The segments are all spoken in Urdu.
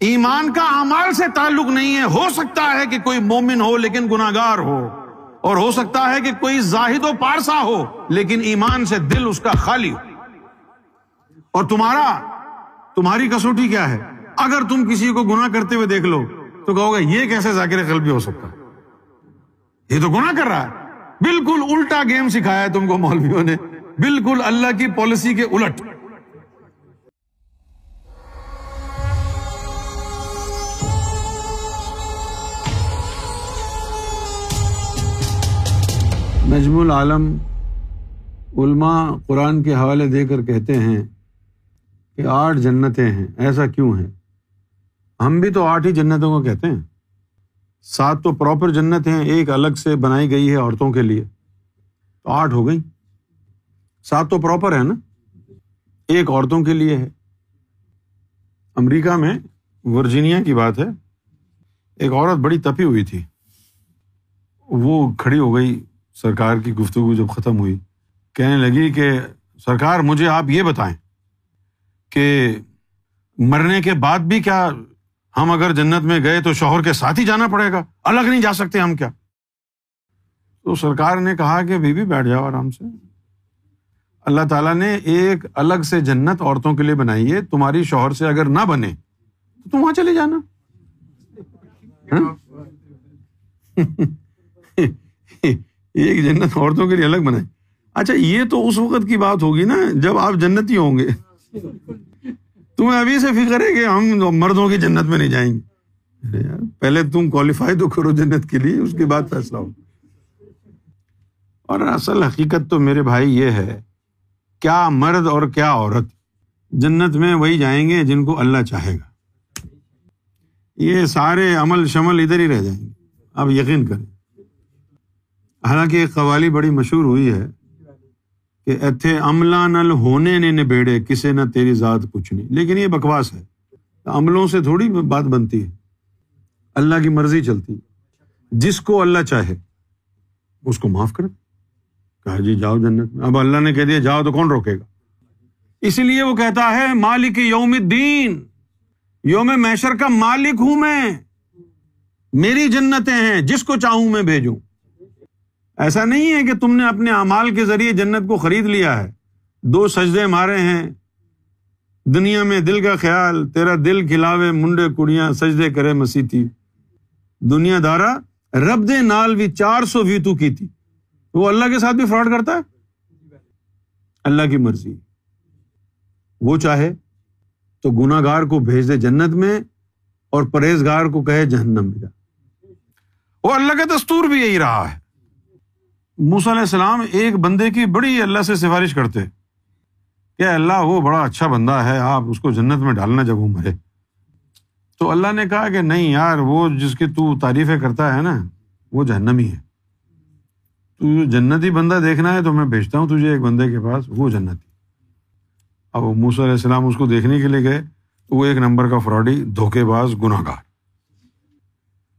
ایمان کا اعمال سے تعلق نہیں ہے۔ ہو سکتا ہے کہ کوئی مومن ہو لیکن گناگار ہو، اور ہو سکتا ہے کہ کوئی زاہد و پارسا ہو لیکن ایمان سے دل اس کا خالی ہو۔ اور تمہارا، تمہاری کسوٹی کیا ہے؟ اگر تم کسی کو گنا کرتے ہوئے دیکھ لو تو کہو گے، یہ کیسے ذاکر قلبی ہو سکتا؟ یہ تو گنا کر رہا ہے۔ بالکل الٹا گیم سکھایا ہے تم کو مولویوں نے۔ بالکل اللہ کی پالیسی کے الٹ۔ نجم العالم علماء قرآن کے حوالے دے کر کہتے ہیں کہ آٹھ جنتیں ہیں۔ ایسا کیوں ہے ہم بھی تو آٹھ ہی جنتوں کو کہتے ہیں۔ سات تو پراپر جنت ہیں، ایک الگ سے بنائی گئی ہے عورتوں کے لیے۔ تو آٹھ ہو گئی۔ سات تو پراپر ہے نا۔ ایک عورتوں کے لیے ہے۔ امریکہ میں ورجینیا کی بات ہے۔ ایک عورت بڑی تپی ہوئی تھی۔ وہ کھڑی ہو گئی۔ سرکار کی گفتگو جب ختم ہوئی، کہنے لگی کہ سرکار مجھے آپ یہ بتائیں کہ مرنے کے بعد بھی کیا ہم اگر جنت میں گئے تو شوہر کے ساتھ ہی جانا پڑے گا؟ الگ نہیں جا سکتے ہم کیا؟ تو سرکار نے کہا کہ بیوی بیٹھ جاؤ آرام سے۔ اللہ تعالیٰ نے ایک الگ سے جنت عورتوں کے لیے بنائی ہے۔ تمہاری شوہر سے اگر نہ بنے، تو تم وہاں چلے جانا۔ ہاں؟ ایک جنت عورتوں کے لیے الگ بنائے۔ اچھا یہ تو اس وقت کی بات ہوگی نا جب آپ جنت ہی ہوں گے۔ تمہیں ابھی سے فکر ہے کہ ہم مردوں کی جنت میں نہیں جائیں گے۔ پہلے تم کوالیفائی تو کرو جنت کے لیے، اس کے بعد فیصلہ ہو۔ اور اصل حقیقت تو میرے بھائی یہ ہے، کیا مرد اور کیا عورت جنت میں وہی جائیں گے جن کو اللہ چاہے گا۔ یہ سارے عمل شمل ادھر ہی رہ جائیں گے۔ آپ یقین کریں۔ حالانکہ ایک قوالی بڑی مشہور ہوئی ہے کہ ایتھے عملہ نل ہونے نے نبیڑے، کسے نہ تیری ذات پوچھنی۔ لیکن یہ بکواس ہے۔ عملوں سے تھوڑی بات بنتی ہے۔ اللہ کی مرضی چلتی۔ جس کو اللہ چاہے، اس کو معاف کر کہا جی جاؤ جنت میں۔ اب اللہ نے کہہ دیا، جاؤ تو کون روکے گا؟ اسی لیے وہ کہتا ہے، مالک یوم الدین۔ یوم میشر کا مالک ہوں میں۔ میری جنتیں ہیں، جس کو چاہوں میں بھیجوں۔ ایسا نہیں ہے کہ تم نے اپنے امال کے ذریعے جنت کو خرید لیا ہے۔ دو سجدے مارے ہیں۔ دنیا میں دل کا خیال، تیرا دل کھلاوے، منڈے، کڑیاں، سجدے کرے مسیتی دنیا دارا، رب دے نال بھی چار سو بھی تو کی تھی۔ وہ اللہ کے ساتھ بھی فراڈ کرتا ہے؟ اللہ کی مرضی۔ وہ چاہے تو گناگار کو بھیج دے جنت میں اور پرہیزگار کو کہے جہنم میں جا۔ وہ اللہ کا دستور بھی یہی رہا ہے۔ موسیٰ علیہ السلام ایک بندے کی بڑی اللہ سے سفارش کرتے۔ کہ اللہ وہ بڑا اچھا بندہ ہے، آپ اس کو جنت میں ڈالنا جب وہ مرے۔ تو اللہ نے کہا کہ نہیں یار، وہ جس کی تو تعریفیں کرتا ہے نا، وہ جہنمی ہے۔ تو جنتی بندہ دیکھنا ہے تو میں بھیجتا ہوں تجھے ایک بندے کے پاس، وہ جنتی۔ اب موسیٰ علیہ السلام اس کو دیکھنے کے لیے گئے وہ ایک نمبر کا فراڈی، دھوکے باز، گناہ گار۔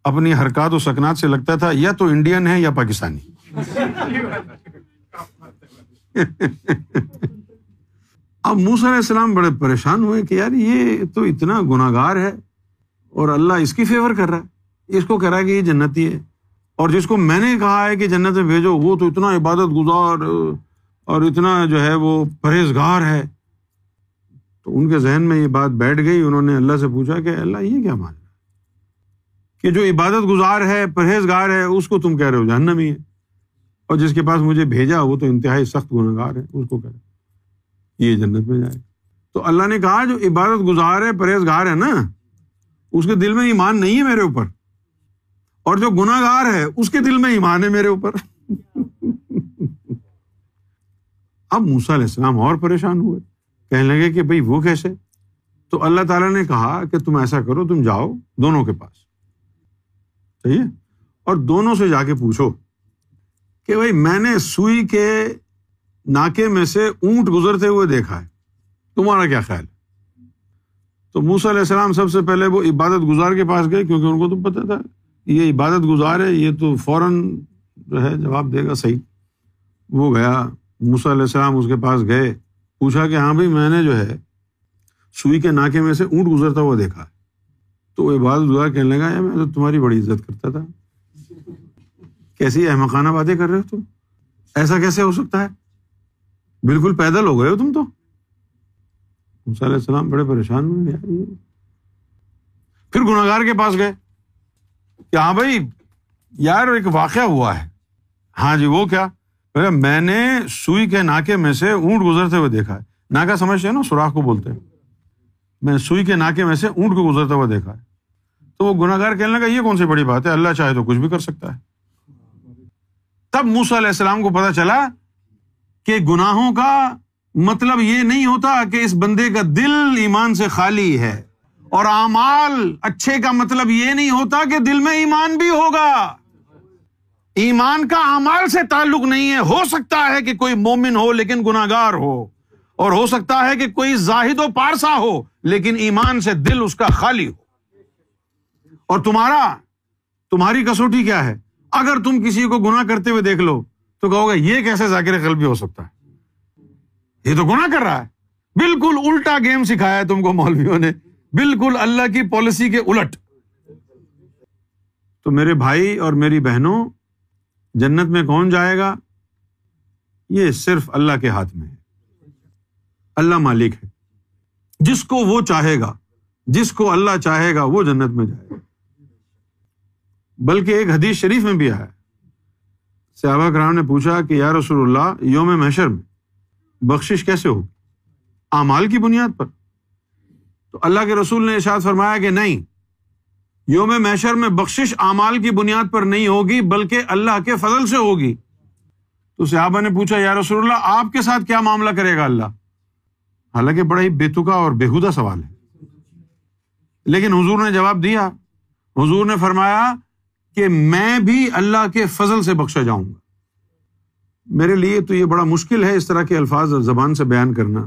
اپنی حرکات و سکنات سے لگتا تھا، یا تو انڈین ہے یا پاکستانی۔ اب موس علیہ السلام بڑے پریشان ہوئے کہ یار، یہ تو اتنا گناگار ہے اور اللہ اس کی فیور کر رہا ہے۔ اس کو کہہ رہا ہے کہ یہ جنتی ہے۔ اور جس کو میں نے کہا ہے کہ جنت میں بھیجو، وہ تو اتنا عبادت گزار اور اتنا جو ہے وہ پرہیزگار ہے۔ تو ان کے ذہن میں یہ بات بیٹھ گئی، انہوں نے اللہ سے پوچھا کہ اللہ، یہ کیا مان کہ جو عبادت گزار ہے، پرہیزگار ہے، اس کو تم کہہ رہے ہو، جہنمی ہے۔ اور جس کے پاس مجھے بھیجا، وہ تو انتہائی سخت گناہ گار ہے، اس کو کہ یہ جنت میں جائے۔ تو اللہ نے کہا، جو عبادت گزار ہے، پرہیزگار ہے نا، اس کے دل میں ایمان نہیں ہے میرے اوپر۔ اور جو گناہ گار ہے، اس کے دل میں ایمان ہے میرے اوپر۔ اب موسا علیہ السلام اور پریشان ہوئے۔ کہنے لگے کہ بھائی وہ کیسے؟ تو اللہ تعالیٰ نے کہا کہ تم ایسا کرو، تم جاؤ دونوں کے پاس۔ صحیح ہے؟ اور دونوں سے جا کے پوچھو کہ بھائی میں نے سوئی کے ناکے میں سے اونٹ گزرتے ہوئے دیکھا ہے، تمہارا کیا خیال؟ ہے تو موسا علیہ السلام سب سے پہلے وہ عبادت گزار کے پاس گئے، کیونکہ ان کو تو پتا تھا یہ عبادت گزار ہے، یہ تو فوراً جو ہے جواب دے گا، صحیح۔ وہ گیا موسا علیہ السلام اس کے پاس گئے، پوچھا کہ ہاں بھائی میں نے جو ہے سوئی کے ناکے میں سے اونٹ گزرتا ہوا دیکھا ہے۔ تو وہ عبادت گزار کہنے لگا میں تو تمہاری بڑی عزت کرتا تھا۔ کیسی احمقانہ باتیں کر رہے ہو تم؟ ایسا کیسے ہو سکتا ہے؟ بالکل پیدل ہو گئے ہو تم تو۔ علیہ السلام بڑے پریشان ہوئے، یار پھر گناگار کے پاس گئے۔ کہ ہاں بھائی، یار، ایک واقعہ ہوا ہے۔ ہاں جی وہ کیا؟ میں نے سوئی کے ناکے میں سے اونٹ گزرتے ہوئے دیکھا ہے۔ ناکا سمجھتے ہیں نا، سوراخ کو بولتے ہیں۔ میں سوئی کے ناکے میں سے اونٹ کو گزرتا ہوا دیکھا ہے۔ تو وہ گناگار کہنے لگا، یہ کون سی بڑی بات ہے؟ اللہ چاہے تو کچھ بھی کر سکتا ہے۔ تب موسا علیہ السلام کو پتا چلا کہ گناہوں کا مطلب یہ نہیں ہوتا کہ اس بندے کا دل ایمان سے خالی ہے۔ اور اعمال اچھے کا مطلب یہ نہیں ہوتا کہ دل میں ایمان بھی ہوگا۔ ایمان کا اعمال سے تعلق نہیں ہے، ہو سکتا ہے کہ کوئی مومن ہو لیکن گناگار ہو۔ اور ہو سکتا ہے کہ کوئی زاہد و پارسا ہو، لیکن ایمان سے دل اس کا خالی ہو۔ اور تمہارا، تمہاری کسوٹی کیا ہے؟ اگر تم کسی کو گنا کرتے ہوئے دیکھ لو، تو کہو گے، یہ کیسے ذاکر قلبی ہو سکتا ہے؟ یہ تو گنا کر رہا ہے۔ بالکل الٹا گیم سکھایا ہے تم کو مولویوں نے۔ بالکل اللہ کی پالیسی کے الٹ۔ تو میرے بھائی اور میری بہنوں، جنت میں کون جائے گا؟ یہ صرف اللہ کے ہاتھ میں ہے۔ اللہ مالک ہے۔ جس کو وہ چاہے گا، جس کو اللہ چاہے گا، وہ جنت میں جائے گا۔ بلکہ ایک حدیث شریف میں بھی آیا صحابہ کرام نے پوچھا کہ یا رسول اللہ، یوم محشر میں بخشش کیسے ہو اعمال کی بنیاد پر۔ تو اللہ کے رسول نے ارشاد فرمایا کہ نہیں، یوم محشر میں بخشش اعمال کی بنیاد پر نہیں ہوگی، بلکہ اللہ کے فضل سے ہوگی۔ تو صحابہ نے پوچھا، یا رسول اللہ، آپ کے ساتھ کیا معاملہ کرے گا اللہ؟ حالانکہ بڑا ہی بےتکا اور بےحدہ سوال ہے۔ لیکن حضور نے جواب دیا۔ حضور نے فرمایا کہ میں بھی اللہ کے فضل سے بخشا جاؤں گا۔ میرے لیے تو یہ بڑا مشکل ہے اس طرح کے الفاظ زبان سے بیان کرنا۔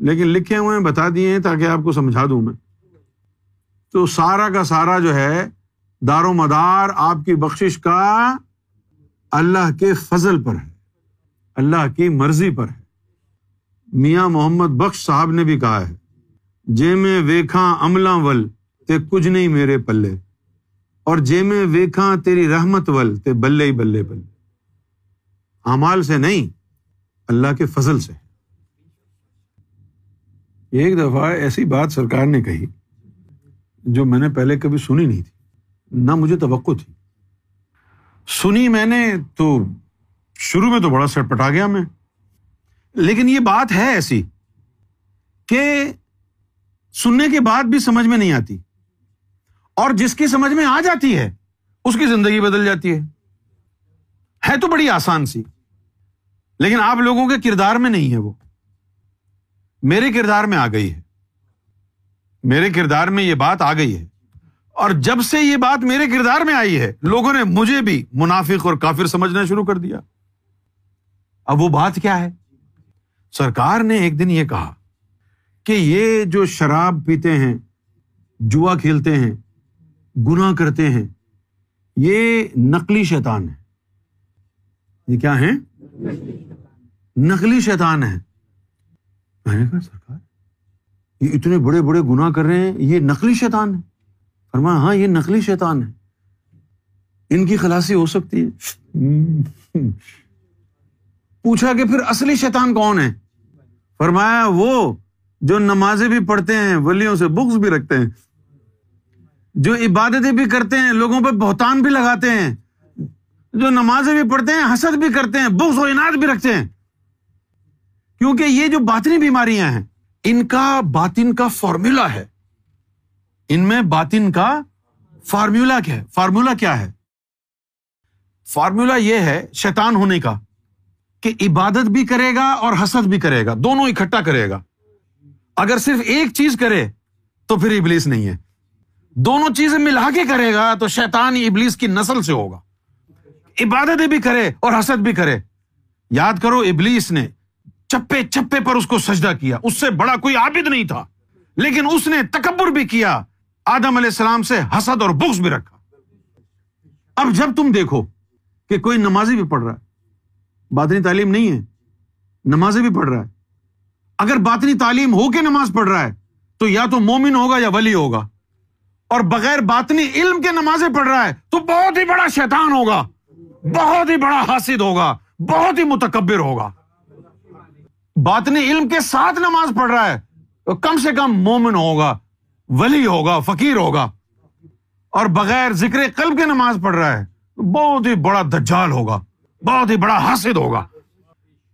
لیکن لکھے ہوئے بتا دیے ہیں تاکہ آپ کو سمجھا دوں میں۔ تو سارا کا سارا جو ہے، دار و مدار آپ کی بخش کا اللہ کے فضل پر ہے۔ اللہ کی مرضی پر ہے۔ میاں محمد بخش صاحب نے بھی کہا ہے، جے میں ویکھاں عملہ ول تے کچھ نہیں میرے پلے، اور جے میں ویکھاں تیری رحمت ول تے بلے ہی بلے بلے امال ہاں سے نہیں، اللہ کے فضل سے۔ ایک دفعہ ایسی بات سرکار نے کہی جو میں نے پہلے کبھی سنی نہیں تھی، نہ مجھے توقع تھی۔ سنی میں نے تو شروع میں تو بڑا سر پٹا گیا میں لیکن یہ بات ہے ایسی کہ سننے کے بعد بھی سمجھ میں نہیں آتی اور جس کی سمجھ میں آ جاتی ہے، اس کی زندگی بدل جاتی ہے۔ ہے تو بڑی آسان سی، لیکن آپ لوگوں کے کردار میں نہیں ہے وہ۔ میرے کردار میں آ گئی ہے۔ میرے کردار میں یہ بات آ گئی ہے۔ اور جب سے یہ بات میرے کردار میں آئی ہے، لوگوں نے مجھے بھی منافق اور کافر سمجھنا شروع کر دیا۔ اب وہ بات کیا ہے؟ سرکار نے ایک دن یہ کہا کہ یہ جو شراب پیتے ہیں، جوا کھیلتے ہیں گنا کرتے ہیں، یہ نقلی شیطان ہے۔ یہ کیا ہے نقلی شیطان ہے میں نے کہا، سرکار، یہ اتنے بڑے بڑے گنا کر رہے ہیں، یہ نقلی شیطان ہے۔ فرمایا ہاں یہ نقلی شیطان ہے۔ ان کی خلاصی ہو سکتی ہے۔ پوچھا کہ پھر اصلی شیطان کون ہے؟ فرمایا وہ جو نمازیں بھی پڑھتے ہیں، ولیوں سے بکس بھی رکھتے ہیں، جو عبادتیں بھی کرتے ہیں، لوگوں پہ بہتان بھی لگاتے ہیں، جو نمازیں بھی پڑھتے ہیں، حسد بھی کرتے ہیں بکس و انعد بھی رکھتے ہیں۔ کیونکہ یہ جو باطنی بیماریاں ہیں، ان کا باطن کا فارمولا ہے۔ ان میں باطن کا فارمولا کیا ہے؟ فارمولا کیا ہے؟ فارمولا یہ ہے شیطان ہونے کا۔ کہ عبادت بھی کرے گا اور حسد بھی کرے گا، دونوں اکٹھا کرے گا۔ اگر صرف ایک چیز کرے تو پھر ابلیس نہیں ہے۔ دونوں چیزیں ملا کے کرے گا تو شیطان ابلیس کی نسل سے ہوگا۔ عبادتیں بھی کرے اور حسد بھی کرے۔ یاد کرو ابلیس نے چپے چپے پر اس کو سجدہ کیا۔ اس سے بڑا کوئی عابد نہیں تھا، لیکن اس نے تکبر بھی کیا۔ آدم علیہ السلام سے حسد اور بخش بھی رکھا۔ اب جب تم دیکھو کہ کوئی نمازی بھی پڑھ رہا ہے باطنی تعلیم نہیں ہے، نمازیں بھی پڑھ رہا ہے۔ اگر باطنی تعلیم ہو کے نماز پڑھ رہا ہے، تو یا تو مومن ہوگا یا ولی ہوگا۔ اور بغیر باطنی علم کے نمازیں پڑھ رہا ہے، تو بہت ہی بڑا شیطان ہوگا، بہت ہی بڑا حاسد ہوگا، بہت ہی متکبر ہوگا۔ باطنی علم کے ساتھ نماز پڑھ رہا ہے، تو کم سے کم مومن ہوگا، ولی ہوگا، فقیر ہوگا۔ اور بغیر ذکر قلب کے نماز پڑھ رہا ہے بہت ہی بڑا دجال ہوگا۔ بہت ہی بڑا حاسد ہوگا۔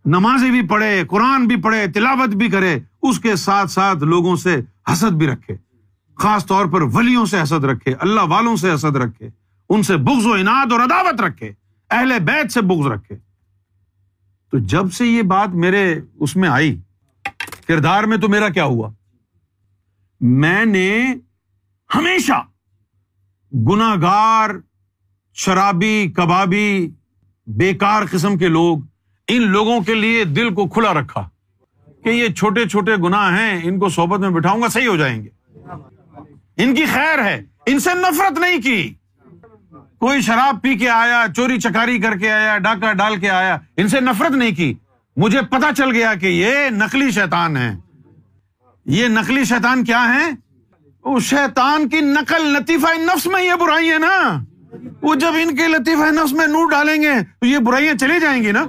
نمازیں بھی پڑھے، قرآن بھی پڑھے، تلاوت بھی کرے، اس کے ساتھ ساتھ لوگوں سے حسد بھی رکھے۔ خاص طور پر ولیوں سے حسد رکھے، اللہ والوں سے حسد رکھے، ان سے بغض و انعد اور عداوت رکھے، اہل بیت سے بغض رکھے۔ تو جب سے یہ بات میرے اس میں آئی، کردار میں تو میرا کیا ہوا؟ میں نے ہمیشہ گناگار شرابی، کبابی بیکار قسم کے لوگ ان لوگوں کے لیے دل کو کھلا رکھا کہ یہ چھوٹے چھوٹے گناہ ہیں، ان کو صحبت میں بٹھاؤں گا، صحیح ہو جائیں گے۔ ان کی خیر ہے، ان سے نفرت نہیں کی۔ کوئی شراب پی کے آیا، چوری چکاری کر کے آیا، ڈاکہ ڈال کے آیا، ان سے نفرت نہیں کی۔ مجھے پتا چل گیا کہ یہ نقلی شیطان ہے یہ نقلی شیطان کیا ہے وہ شیطان کی نقل، لطیفہ نفس میں یہ برائی ہے نا۔ وہ جب ان کے لطیفہ نفس میں نور ڈالیں گے، تو یہ برائیاں چلی جائیں گی نا۔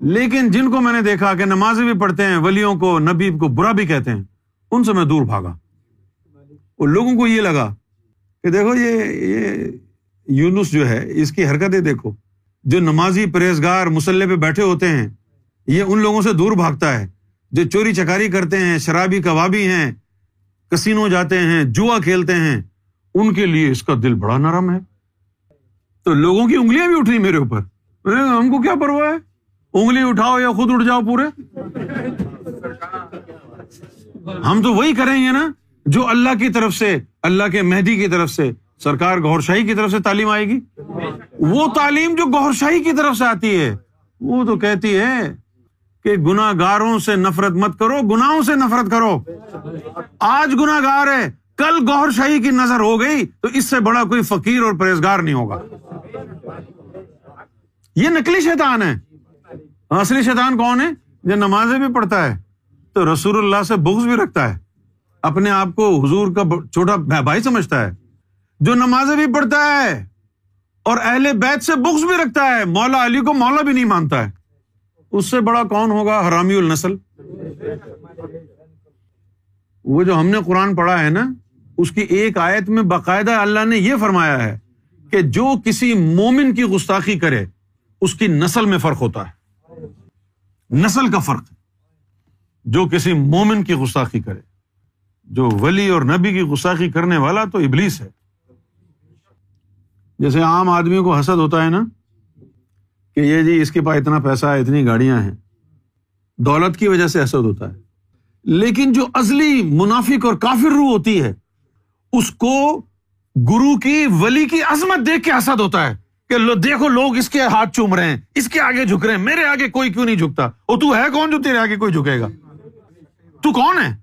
لیکن جن کو میں نے دیکھا کہ نمازیں بھی پڑھتے ہیں، ولیوں کو، نبی کو برا بھی کہتے ہیں، ان سے میں دور بھاگا۔ وہ لوگوں کو یہ لگا کہ دیکھو یہ یہ یونس جو ہے، اس کی حرکتیں دیکھو۔ جو نمازی پرہیزگار مسلح پہ بیٹھے ہوتے ہیں، یہ ان لوگوں سے دور بھاگتا ہے۔ جو چوری چکاری کرتے ہیں، شرابی کبابی ہیں، کسینوں جاتے ہیں، جوا کھیلتے ہیں ان کے لیے اس کا دل بڑا نرم ہے۔ تو لوگوں کی انگلیاں بھی اٹھ میرے اوپر۔ ہم کو کیا پرواہ ہے؟ انگلی اٹھاؤ یا خود اٹھ جاؤ پورے۔ ہم تو وہی کریں گے نا جو اللہ کی طرف سے، اللہ کے مہدی کی طرف سے، سرکار گور شاہی کی طرف سے تعلیم آئے گی۔ وہ تعلیم جو گور شاہی کی طرف سے آتی ہے، وہ تو کہتی ہے کہ گناہ گاروں سے نفرت مت کرو، گناہوں سے نفرت کرو۔ آج گناہ گار ہے کل گور شاہی کی نظر ہو گئی تو اس سے بڑا کوئی فقیر اور پرہیزگار نہیں ہوگا۔ یہ نکلی شیطان ہے۔ اصلی شیطان کون ہے؟ جو نمازیں بھی پڑھتا ہے، تو رسول اللہ سے بغض بھی رکھتا ہے۔ اپنے آپ کو حضور کا چھوٹا بھائی سمجھتا ہے۔ جو نمازیں بھی پڑھتا ہے اور اہل بیت سے بغض بھی رکھتا ہے، مولا علی کو مولا بھی نہیں مانتا ہے۔ اس سے بڑا کون ہوگا؟ حرامی النسل۔ وہ جو ہم نے قرآن پڑھا ہے نا اس کی ایک آیت میں باقاعدہ اللہ نے یہ فرمایا ہے کہ جو کسی مومن کی گستاخی کرے، اس کی نسل میں فرق ہوتا ہے۔ نسل کا فرق۔ جو کسی مومن کی گستاخی کرے، جو ولی اور نبی کی گستاخی کرنے والا تو ابلیس ہے۔ جیسے عام آدمی کو حسد ہوتا ہے نا کہ یہ جی اس کے پاس اتنا پیسہ ہے، اتنی گاڑیاں ہیں۔ دولت کی وجہ سے حسد ہوتا ہے۔ لیکن جو ازلی منافق اور کافر روح ہوتی ہے اس کو گرو کی، ولی کی عظمت دیکھ کے حسد ہوتا ہے کہ لو، دیکھو لوگ اس کے ہاتھ چوم رہے ہیں، اس کے آگے جھک رہے ہیں، میرے آگے کوئی کیوں نہیں جھکتا؟ وہ تو ہے کون جو تیرے آگے کوئی جھکے گا؟ تو کون ہے؟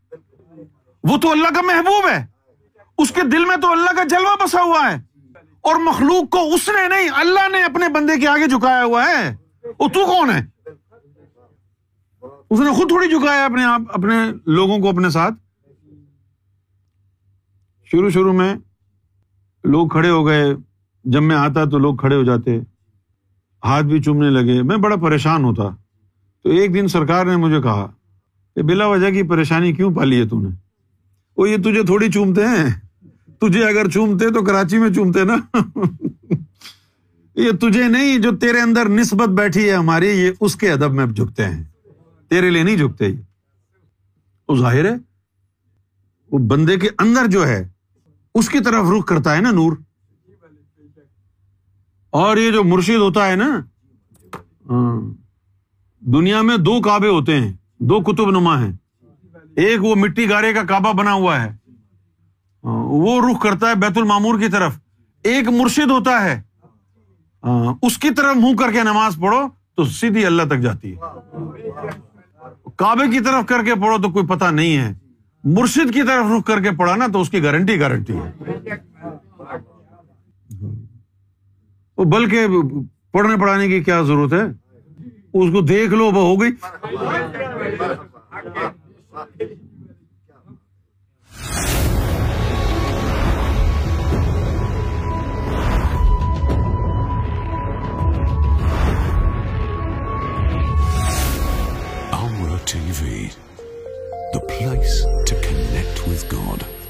وہ تو اللہ کا محبوب ہے۔ اس کے دل میں تو اللہ کا جلوہ بسا ہوا ہے۔ اور مخلوق کو اس نے نہیں، اللہ نے اپنے بندے کے آگے جھکایا ہوا ہے۔ وہ تو کون ہے؟ اس نے خود تھوڑی جھکایا اپنے آپ، اپنے لوگوں کو اپنے ساتھ۔ شروع شروع میں لوگ کھڑے ہو گئے۔ جب میں آتا تو لوگ کھڑے ہو جاتے۔ ہاتھ بھی چومنے لگے۔ میں بڑا پریشان ہوتا۔ تو ایک دن سرکار نے مجھے کہا کہ بلا وجہ کی پریشانی کیوں پالی ہے تو نے؟ وہ یہ تجھے تھوڑی چومتے ہیں؟ تجھے اگر چومتے تو کراچی میں چومتے نا؟ یہ تجھے نہیں، جو تیرے اندر نسبت بیٹھی ہے ہماری، یہ اس کے ادب میں جھکتے ہیں۔ تیرے لیے نہیں جھکتے یہ۔ وہ ظاہر ہے، وہ بندے کے اندر جو ہے اس کی طرف رخ کرتا ہے نا نور۔ اور یہ جو مرشید ہوتا ہے نا دنیا میں دو کعبے ہوتے ہیں، دو کتب نما ہیں۔ ایک وہ مٹی گارے کا کعبہ بنا ہوا ہے۔ وہ رخ کرتا ہے بیت المامور کی طرف۔ ایک مرشد ہوتا ہے۔ اس کی طرف منہ کر کے نماز پڑھو تو سیدھی اللہ تک جاتی ہے۔ کعبے کی طرف کر کے پڑھو تو کوئی پتہ نہیں ہے۔ مرشد کی طرف رخ کر کے پڑھا نا تو اس کی گارنٹی گارنٹی ہے۔ وہ بلکہ پڑھنے پڑھانے کی کیا ضرورت ہے؟ اس کو دیکھ لو، وہ ہو گئی۔ ٹی وی place to connect with God.